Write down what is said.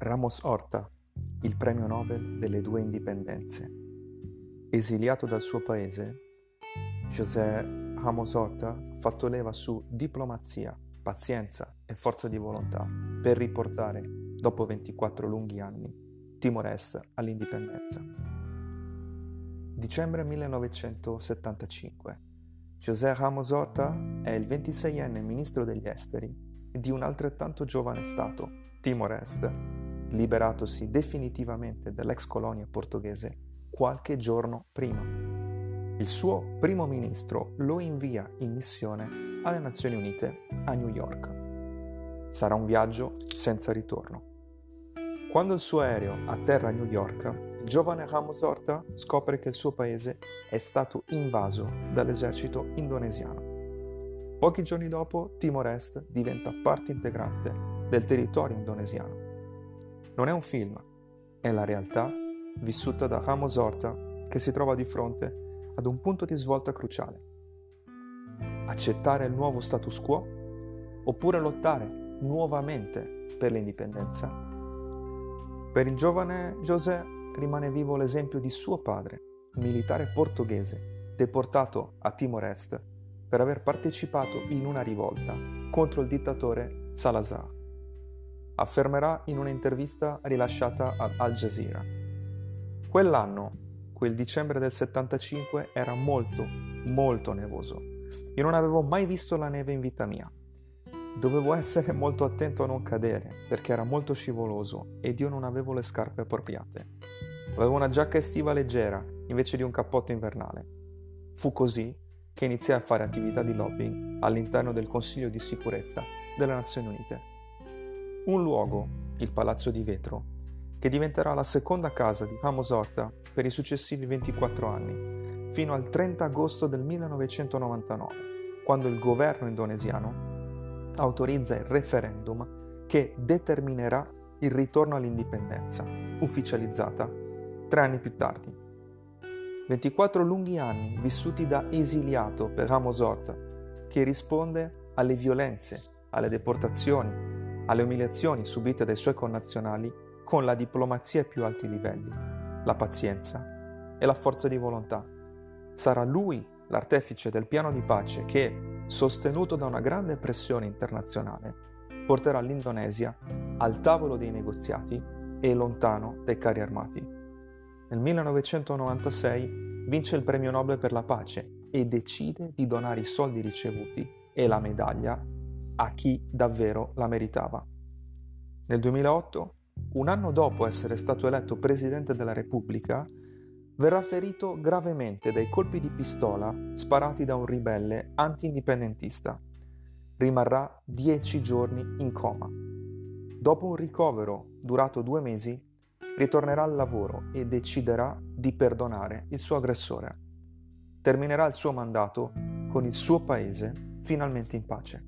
Ramos Horta, il premio Nobel delle due indipendenze. Esiliato dal suo paese, José Ramos Horta ha fatto leva su diplomazia, pazienza e forza di volontà per riportare, dopo 24 lunghi anni, Timor-Est all'indipendenza. Dicembre 1975. José Ramos Horta è il 26enne ministro degli esteri di un altrettanto giovane Stato, Timor-Est, liberatosi definitivamente dall'ex colonia portoghese qualche giorno prima. Il suo primo ministro lo invia in missione alle Nazioni Unite a New York. Sarà un viaggio senza ritorno. Quando il suo aereo atterra a New York, il giovane Ramos Horta scopre che il suo paese è stato invaso dall'esercito indonesiano. Pochi giorni dopo, Timor-Est diventa parte integrante del territorio indonesiano. Non è un film, è la realtà vissuta da Ramos Horta che si trova di fronte ad un punto di svolta cruciale. Accettare il nuovo status quo oppure lottare nuovamente per l'indipendenza? Per il giovane José rimane vivo l'esempio di suo padre, militare portoghese deportato a Timor-Est per aver partecipato in una rivolta contro il dittatore Salazar affermerà in un'intervista rilasciata ad Al Jazeera. Quell'anno, quel dicembre del 75, era molto, molto nevoso. Io non avevo mai visto la neve in vita mia. Dovevo essere molto attento a non cadere perché era molto scivoloso ed io non avevo le scarpe appropriate. Avevo una giacca estiva leggera invece di un cappotto invernale. Fu così che iniziai a fare attività di lobbying all'interno del Consiglio di sicurezza delle Nazioni Unite un luogo, il Palazzo di Vetro, che diventerà la seconda casa di Ramos Horta per i successivi 24 anni, fino al 30 agosto del 1999, quando il governo indonesiano autorizza il referendum che determinerà il ritorno all'indipendenza, ufficializzata tre anni più tardi. 24 lunghi anni vissuti da esiliato per Ramos Horta, che risponde alle violenze, alle deportazioni, alle umiliazioni subite dai suoi connazionali con la diplomazia ai più alti livelli, la pazienza e la forza di volontà. Sarà lui l'artefice del piano di pace che, sostenuto da una grande pressione internazionale, porterà l'Indonesia al tavolo dei negoziati e lontano dai carri armati. Nel 1996 vince il premio Nobel per la pace e decide di donare i soldi ricevuti e la medaglia a chi davvero la meritava. Nel 2008, un anno dopo essere stato eletto Presidente della Repubblica, verrà ferito gravemente dai colpi di pistola sparati da un ribelle anti-indipendentista. Rimarrà dieci giorni in coma. Dopo un ricovero durato due mesi, ritornerà al lavoro e deciderà di perdonare il suo aggressore. Terminerà il suo mandato con il suo paese finalmente in pace.